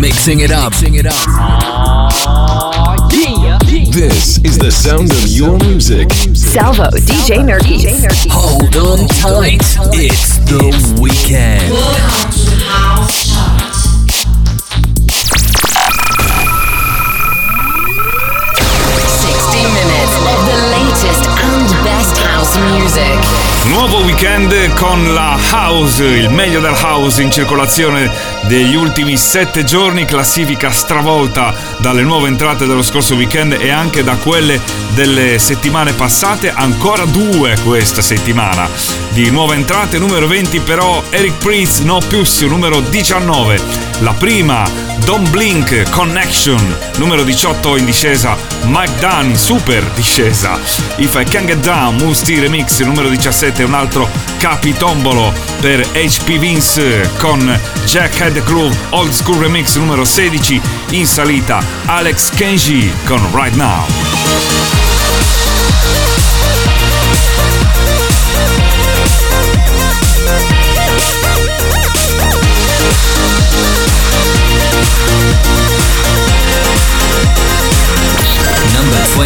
Mixing it up. Mixing it up. This is the sound of your music. Salvo, DJ Nerky. Hold on tight. It's the weekend. Nuovo weekend con la house, il meglio del house in circolazione degli ultimi sette giorni, classifica stravolta dalle nuove entrate dello scorso weekend e anche da quelle delle settimane passate, ancora due questa settimana. Di nuove entrate, numero 20 però Eric Priest No Pussy, numero 19. La prima, Don't Blink Connection, numero 18 in discesa, Mike Dunn, super discesa. If I Can Get Down, Musti Remix, numero 17, un altro capitombolo per HP Vince con Jack Head Groove Old School Remix numero 16 in salita Alex Kenji con Right Now.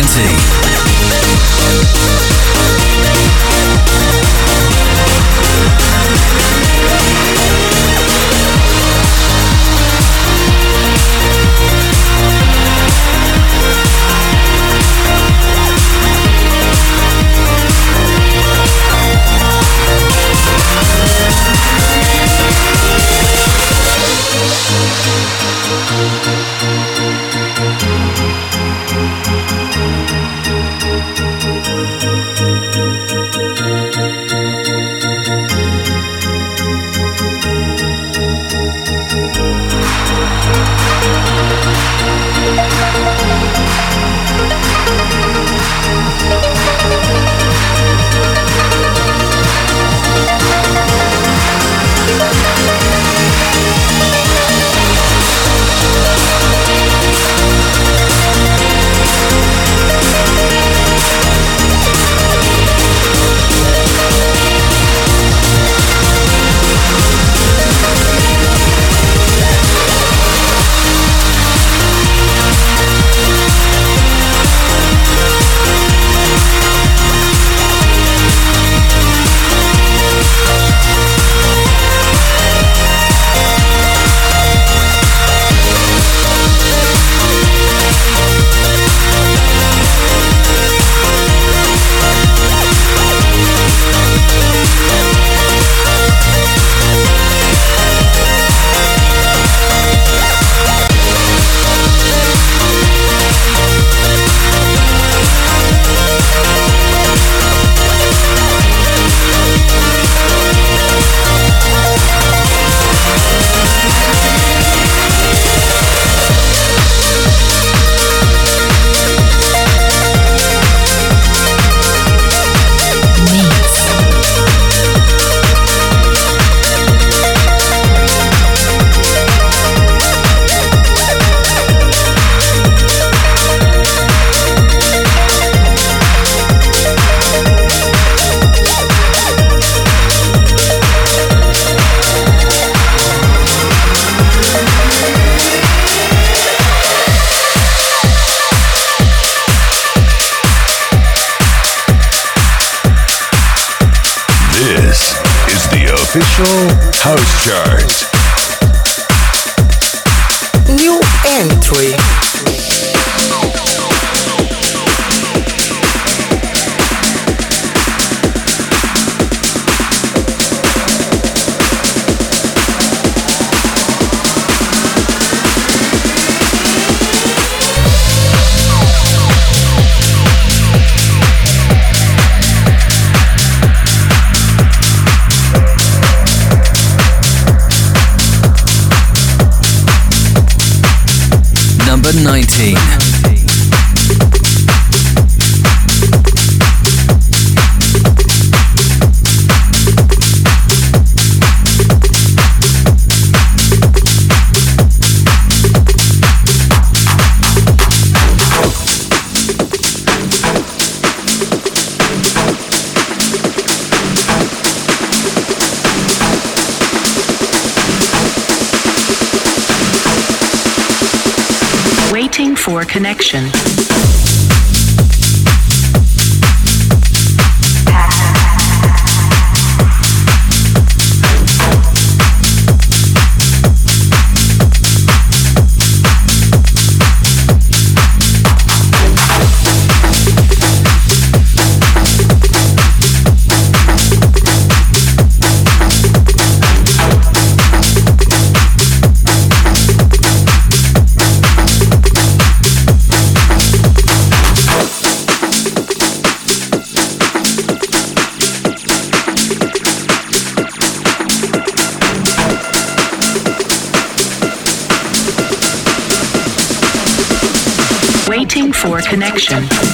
20. Looking for connection. for connection.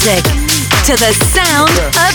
music to the sound of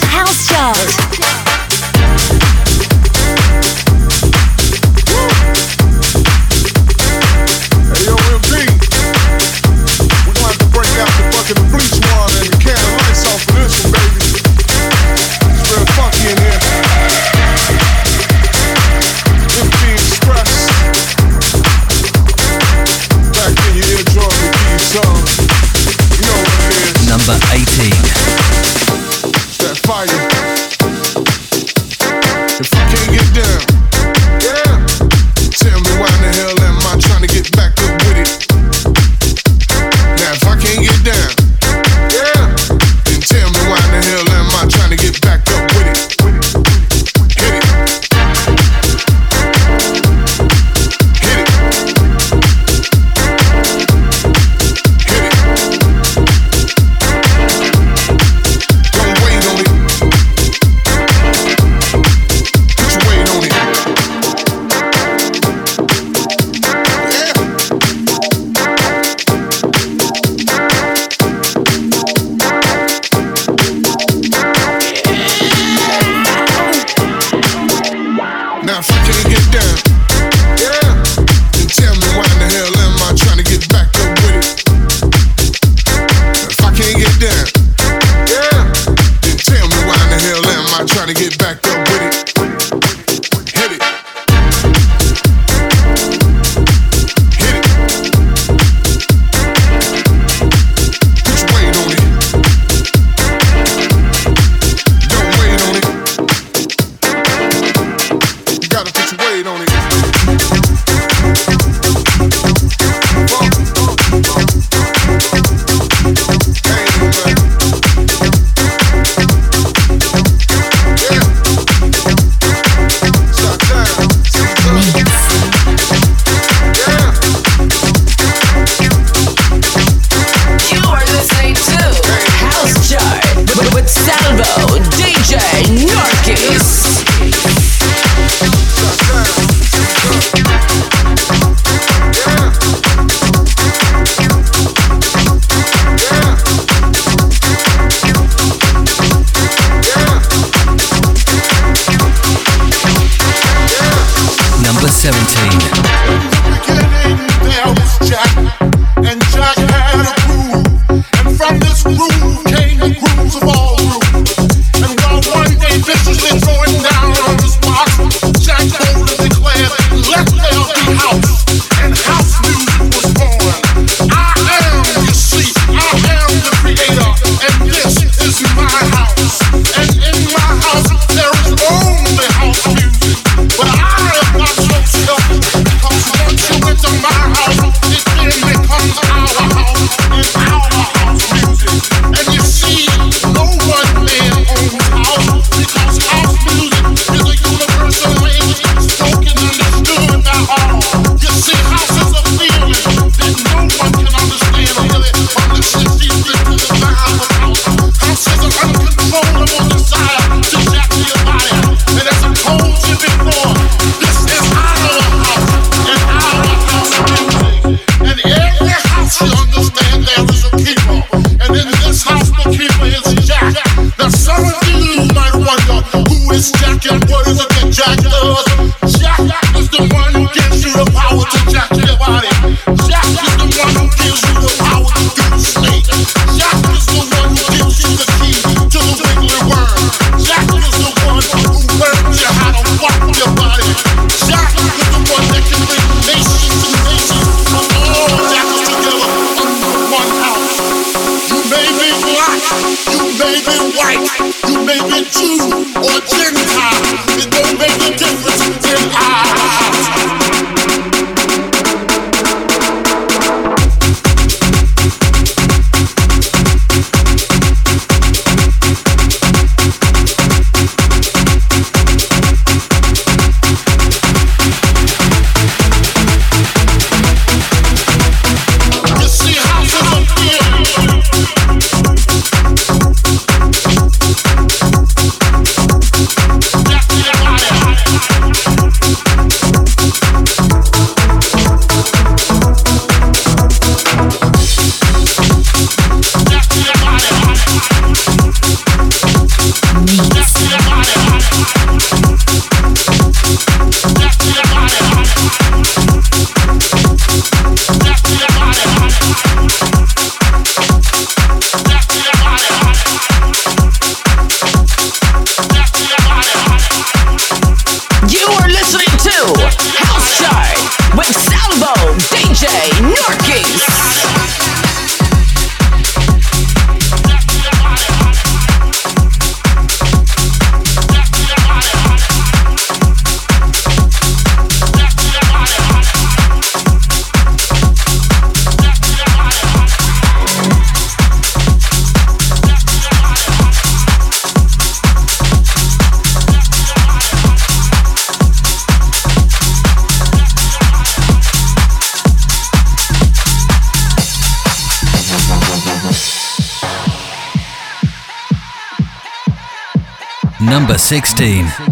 16.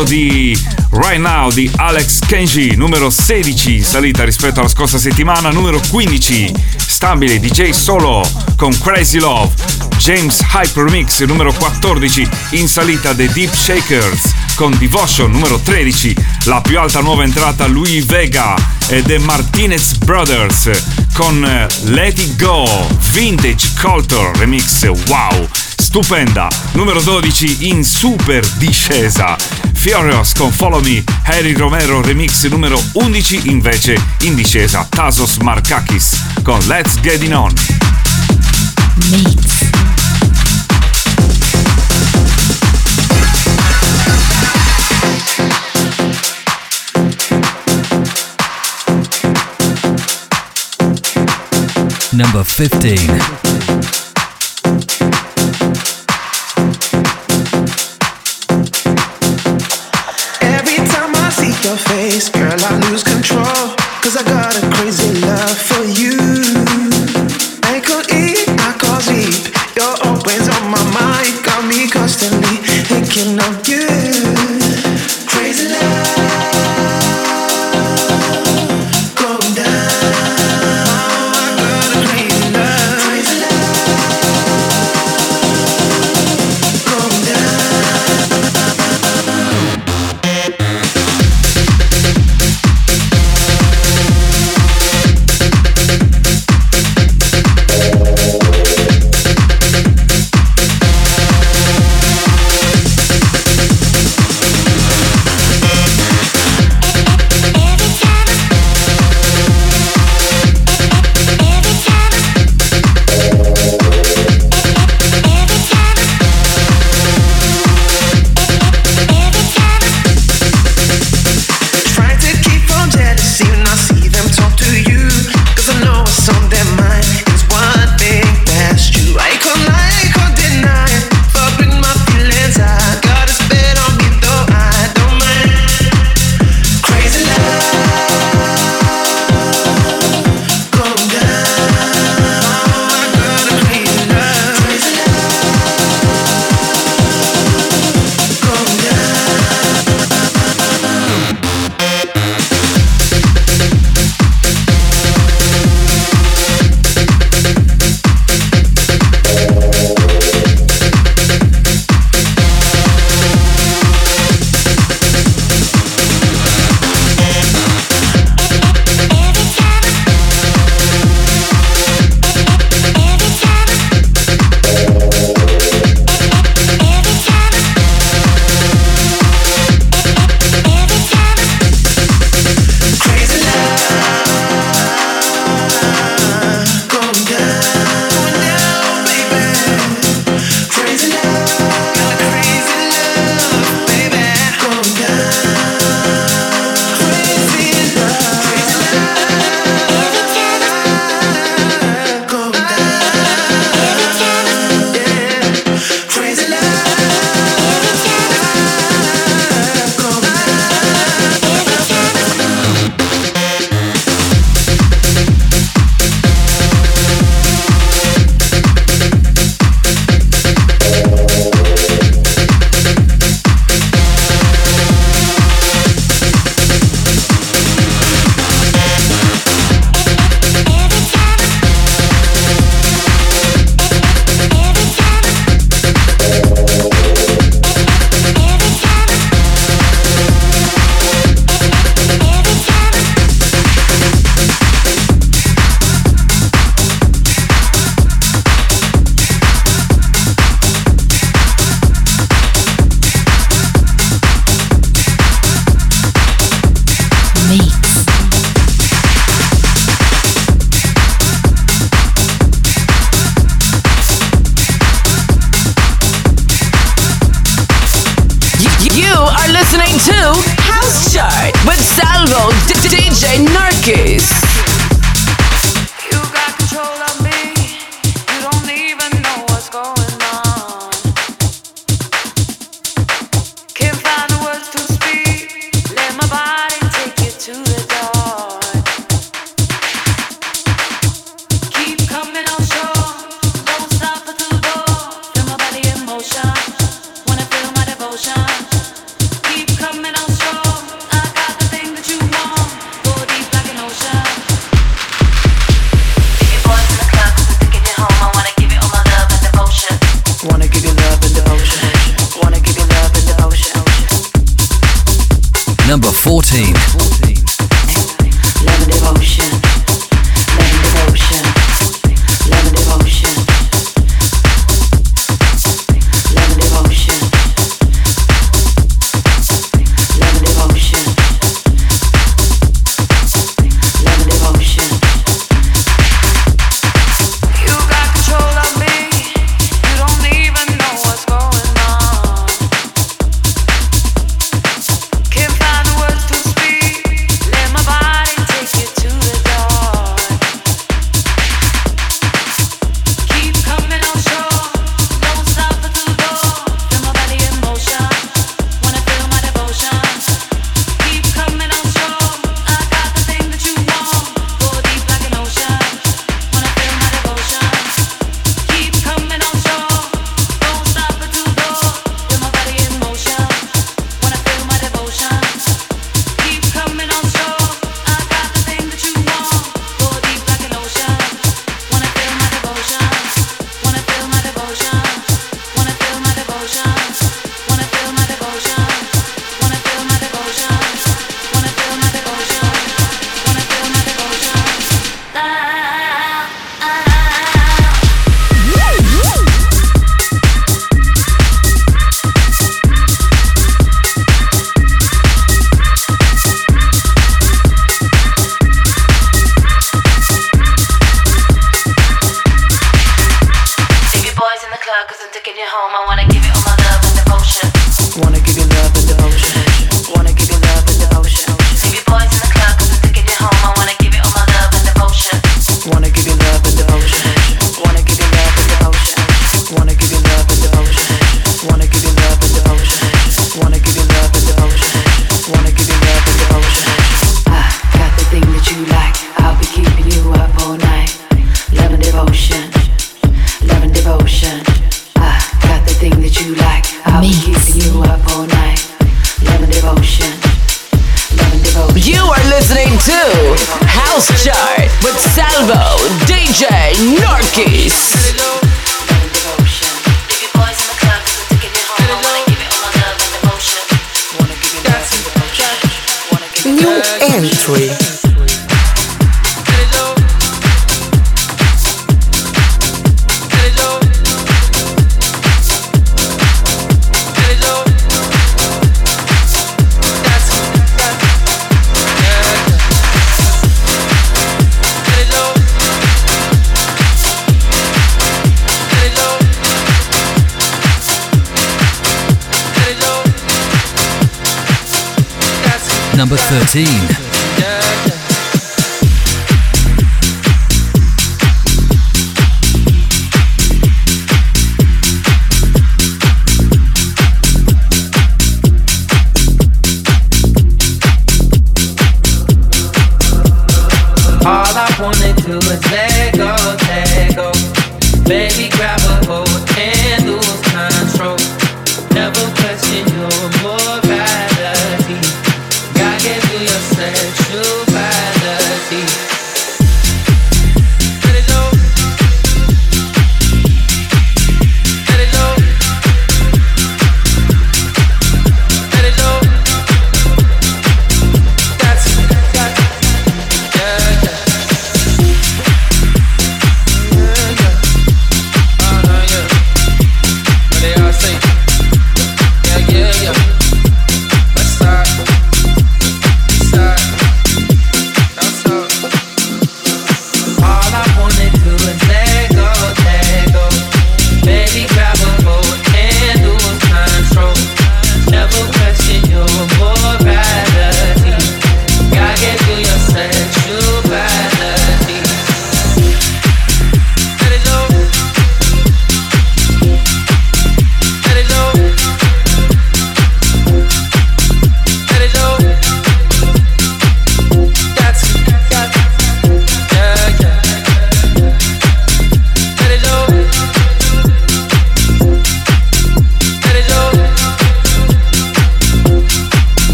Basso di Right Now di Alex Kenji, numero 16 in salita rispetto alla scorsa settimana, numero 15 stabile DJ Solo con Crazy Love, James Hyper Remix numero 14 in salita The Deep Shakers con Devotion numero 13, la più alta nuova entrata Louis Vega e The Martinez Brothers con Let It Go, Vintage Culture Remix, wow! stupenda. Numero 12 in super discesa. Furious con Follow Me, Harry Romero remix numero 11 invece in discesa. Tasos Markakis con Let's Get It On. Mix. Number 15. Face, girl, I lose control. Cause I got Number 13.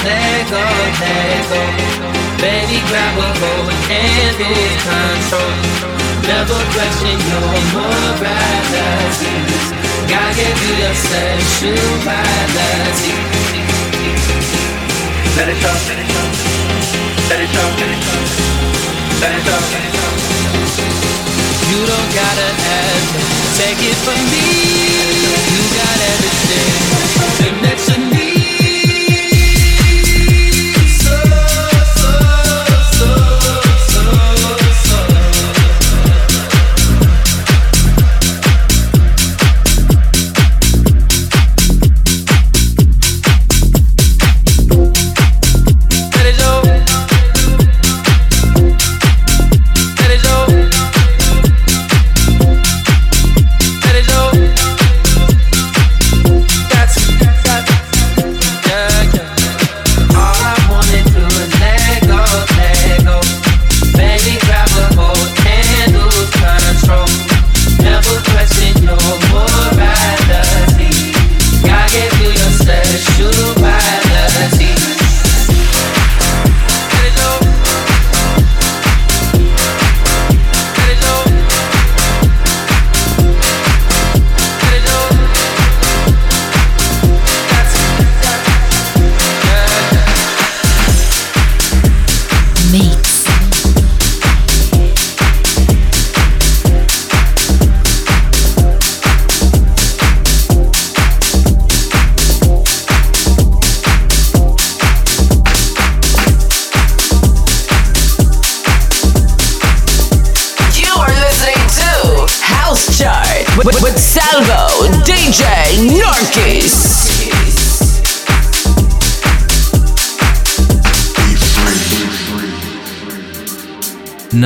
Lego, Lego. Baby, grab a hold and lose control. Never question your morality. God gave you your sexuality. Let it show, let it show. Let it show, let it show. Let it show, let it show. You don't gotta ask, take it from me. You got everything.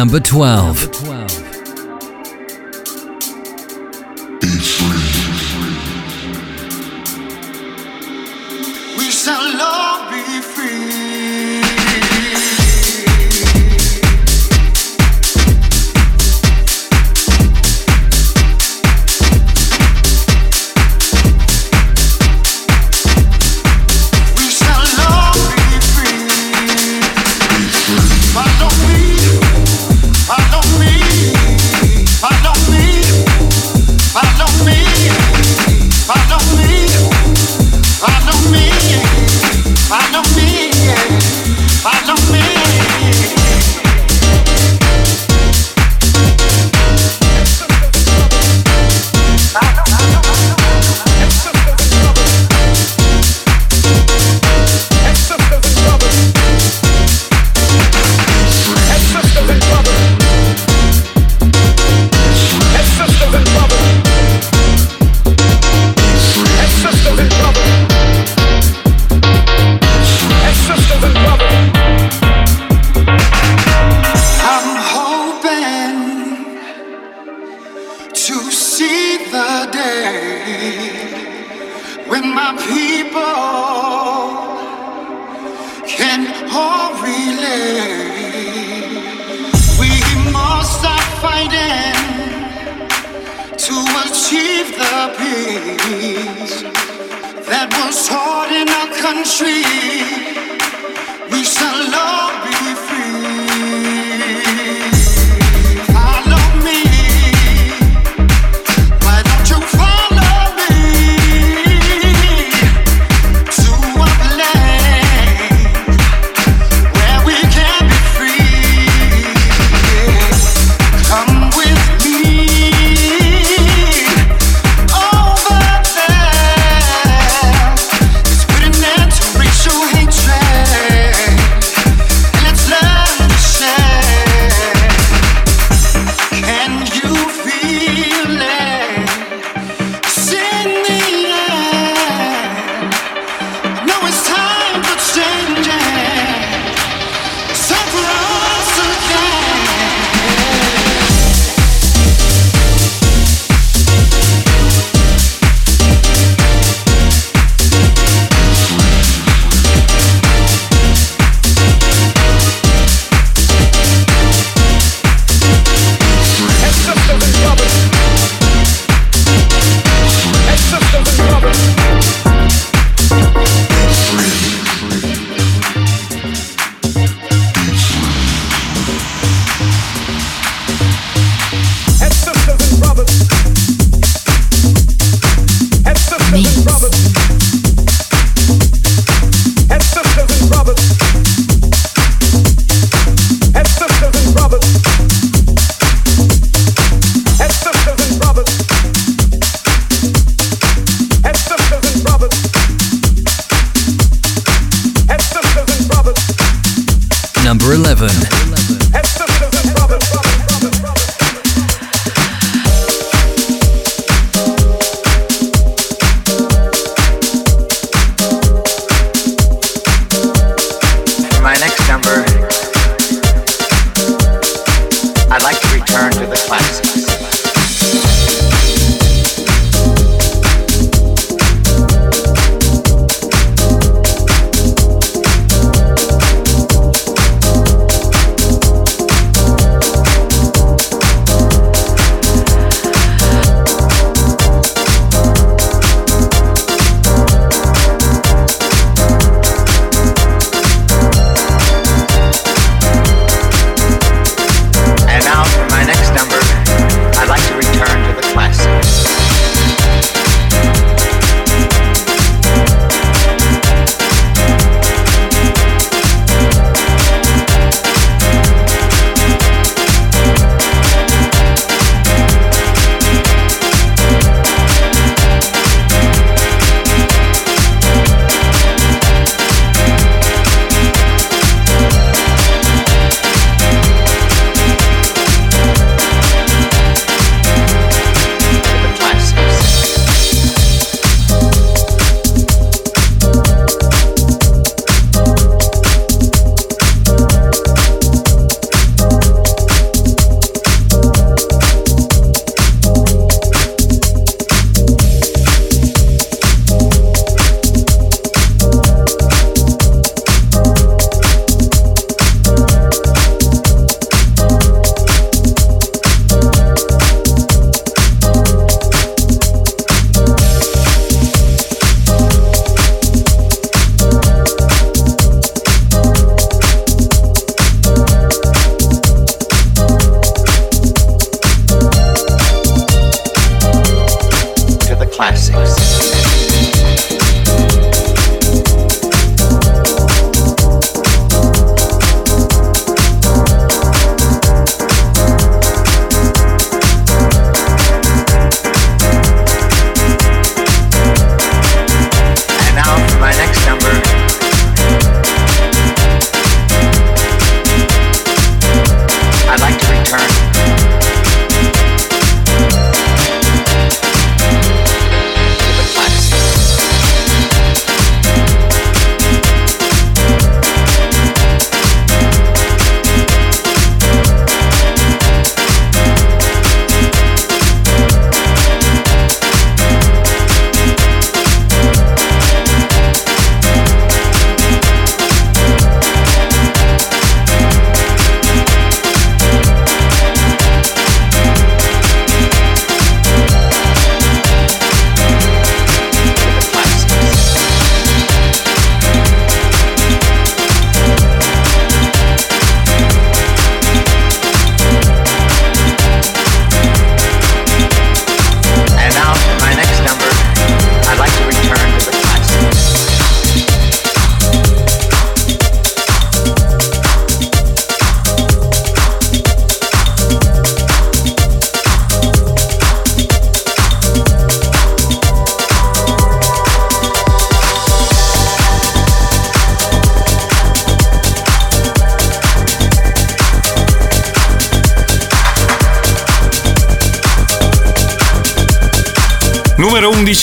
number 12.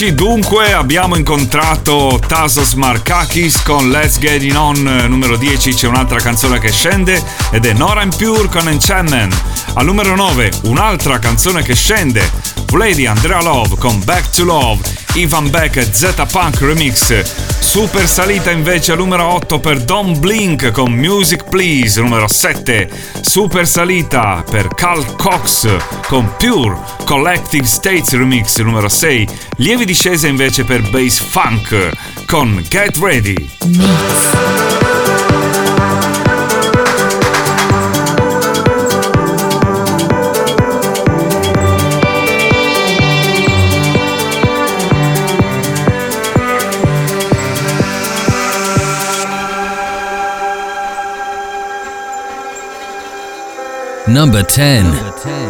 11, dunque abbiamo incontrato Tasos Markakis con Let's Get It On. Numero 10 c'è un'altra canzone che scende ed è Nora Pure con Enchantment. Al numero 9 un'altra canzone che scende, Lady Andrea Love con Back to Love, Ivan Beck e Z Punk Remix. Super salita invece al numero 8 per Don Blink con Music Please. Numero 7, super salita per Carl Cox con Pure Collective States Remix. Numero 6, lievi discese invece per Bass Funk con Get Ready. Number 10. Number 10.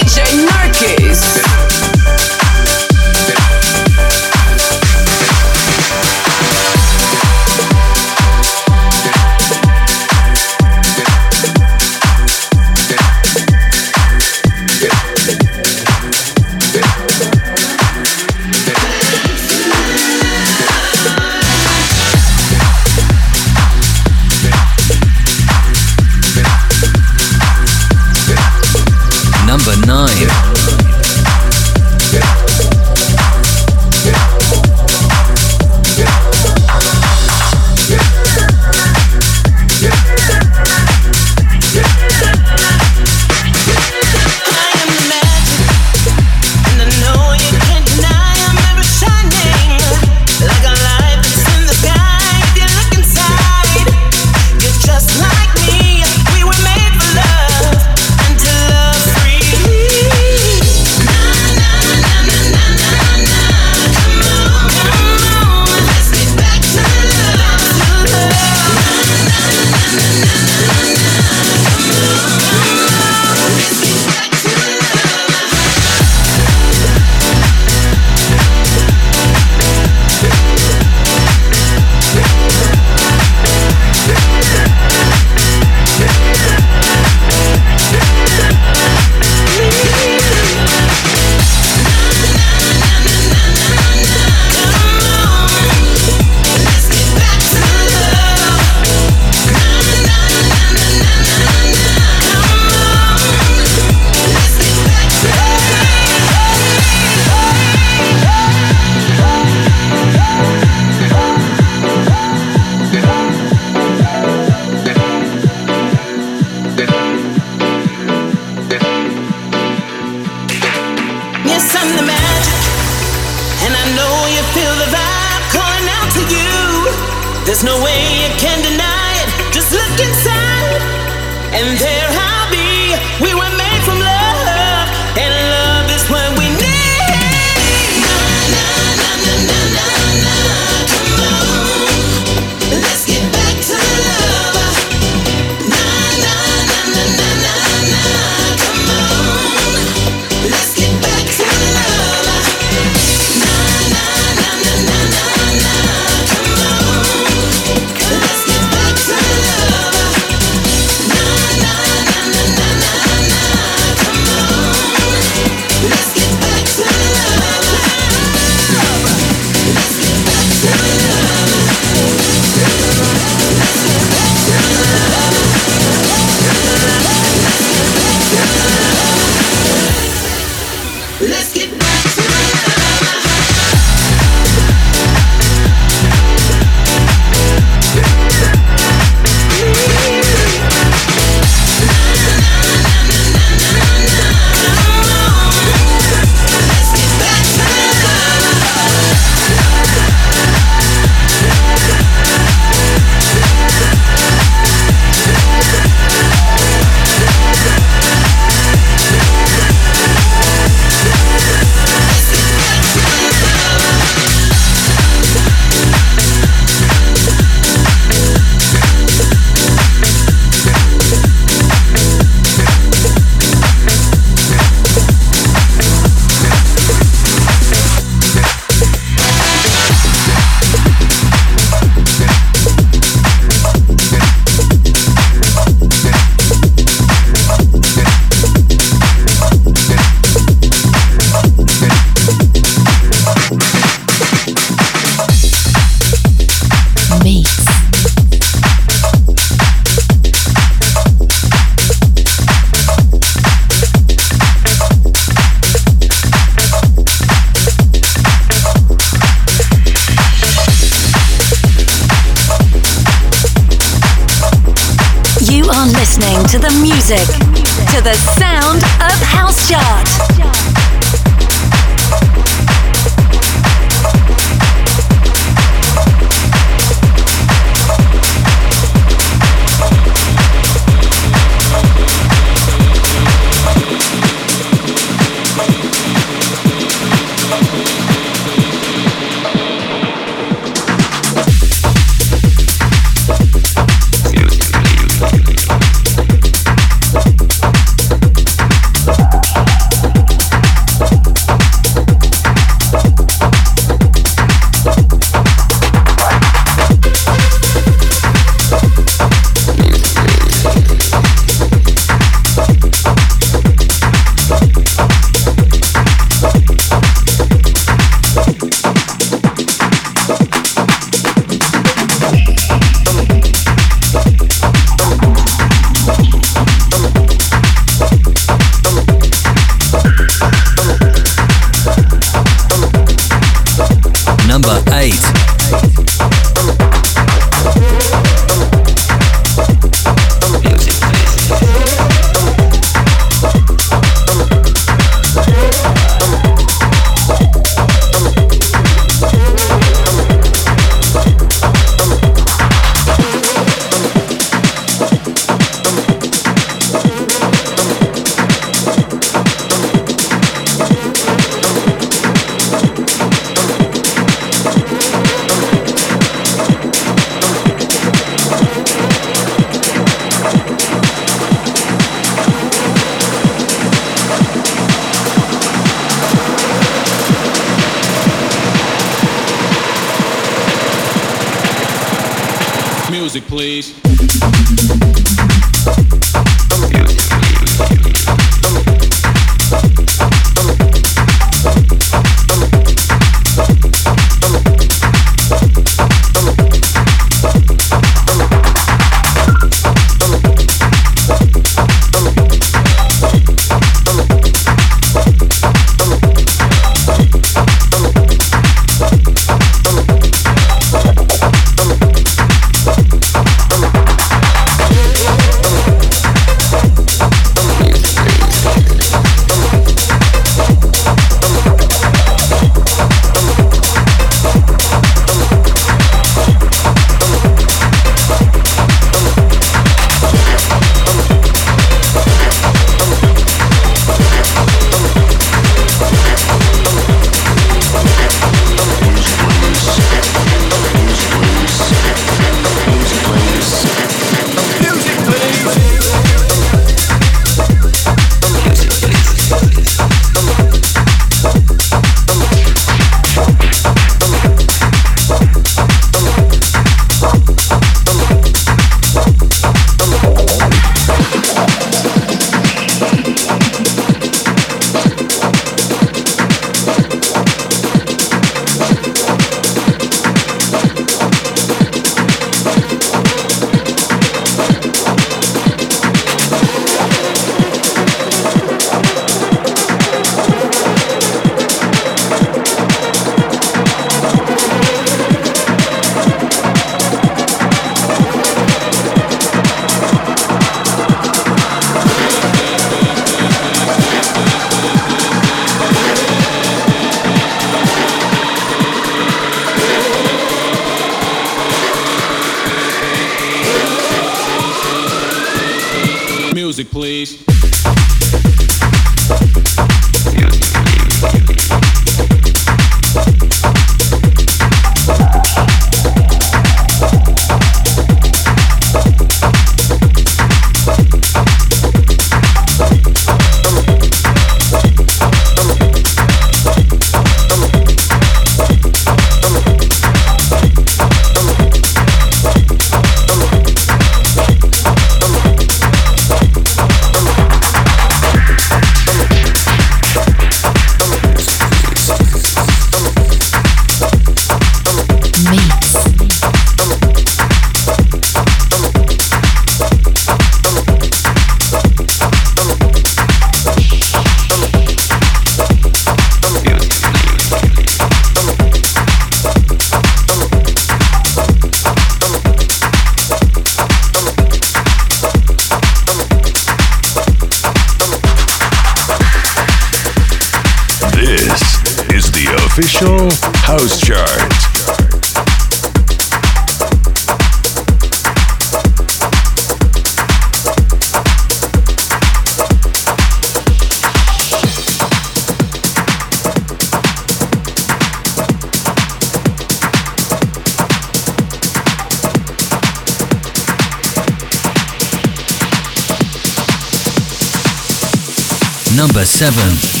Number 7.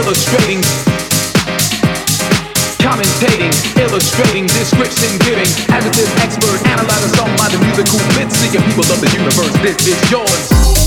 Illustrating, commentating, illustrating, description giving, adjective expert, analyzer, song by the musical bits, seeking people of the universe. This is yours.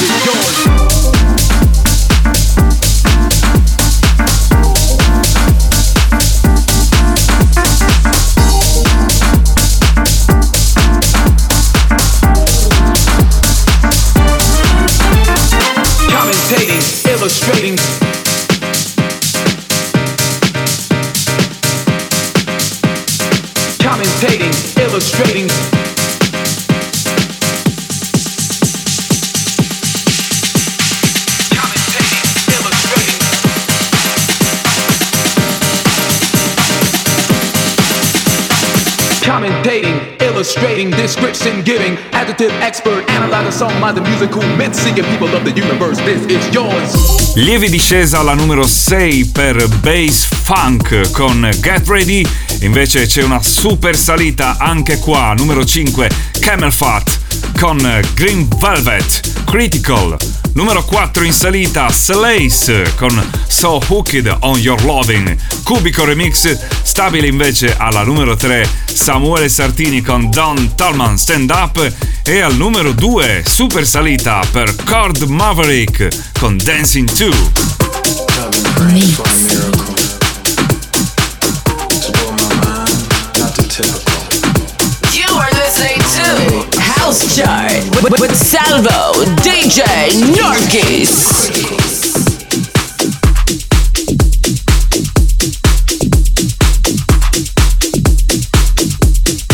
You. go? Illustrating, description giving, adjective expert, analyzing song by the musical myth, seeking people of the universe. This is yours. Lievi discesa alla numero 6 per Bass Funk con Get Ready, invece c'è una super salita anche qua, numero 5 Camel Fat con Green Velvet Critical. Numero 4 in salita Slace con So Hooked on Your Loving. Cubico Remix stabile invece alla numero 3 Samuele Sartini con Don Tallman Stand Up e al numero 2 super salita per Cord Maverick con Dancing 2. You House Chart with, with Salvo DJ Norkis.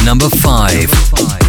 Number 5.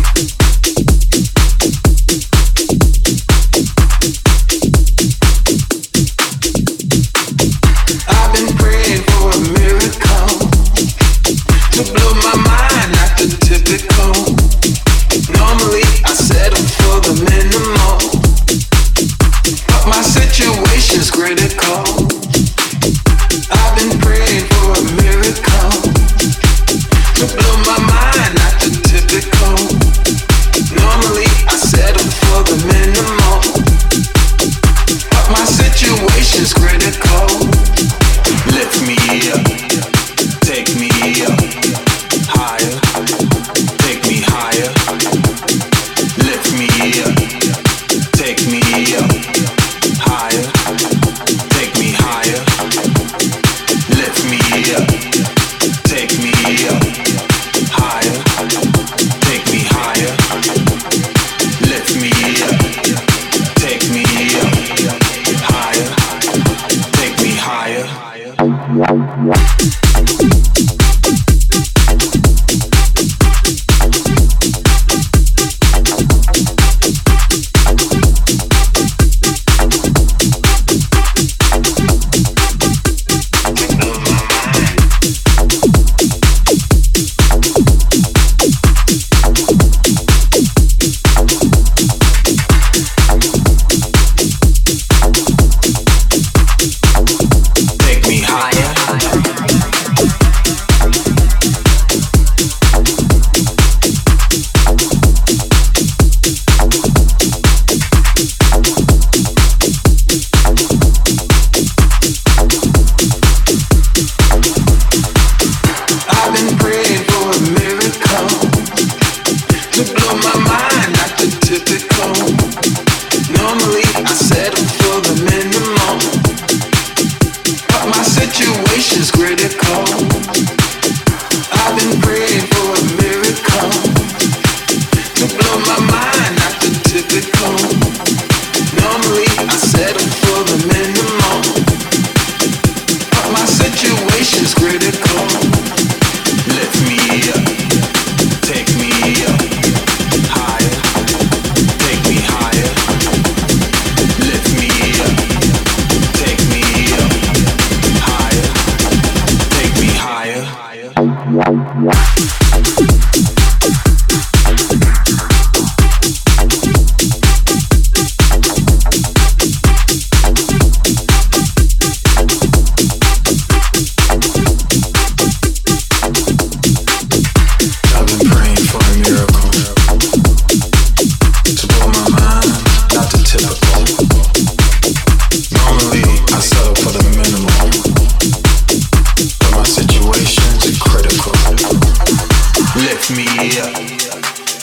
Take me,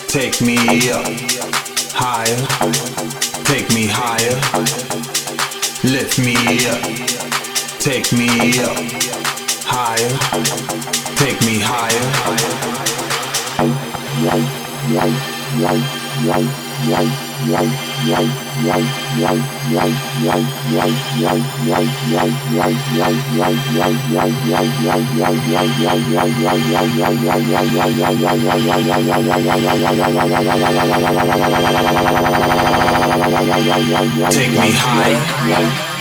take me higher, take me higher. Lift me, take me higher, take me higher. Take me high.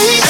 Why?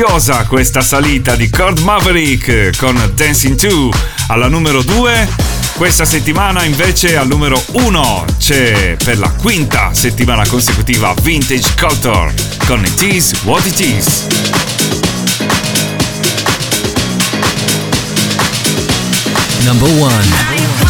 noiosa questa salita di Cord Maverick eh, con Dancing 2 alla numero 2. Questa settimana invece al numero 1 c'è per la quinta settimana consecutiva Vintage Culture con It Is What It Is. Number 1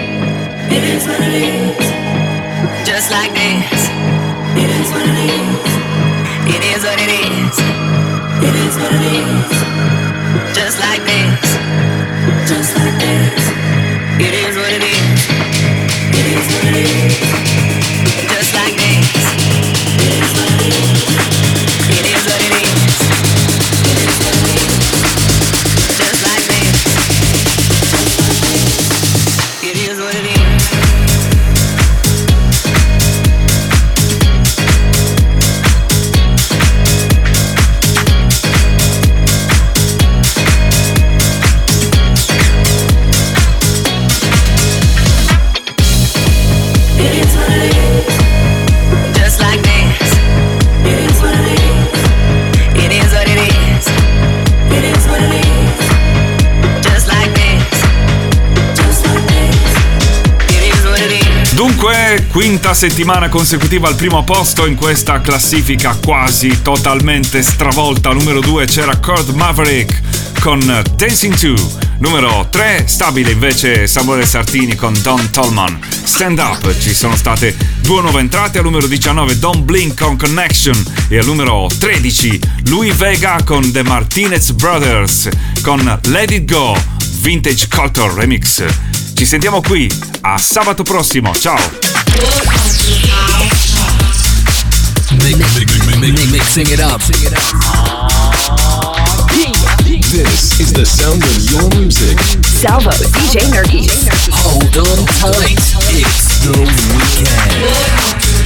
It is what it is. Just like this. It is what it is. It is what it is. It is what it is. Quinta settimana consecutiva al primo posto in questa classifica quasi totalmente stravolta. Numero 2 c'era Kurt Maverick con Dancing 2. Numero 3 stabile invece Samuele Sartini con Don Tolman. Stand Up. Ci sono state due nuove entrate. Al numero 19 Don Blink con Connection. E al numero 13 Louis Vega con The Martinez Brothers con Let It Go. Vintage Culture Remix. Ci sentiamo qui a sabato prossimo. Ciao! Mix, mix, mix, mixing it up. This is the sound of your music. Salvo, DJ Nerkis. Hold on tight. It's the weekend.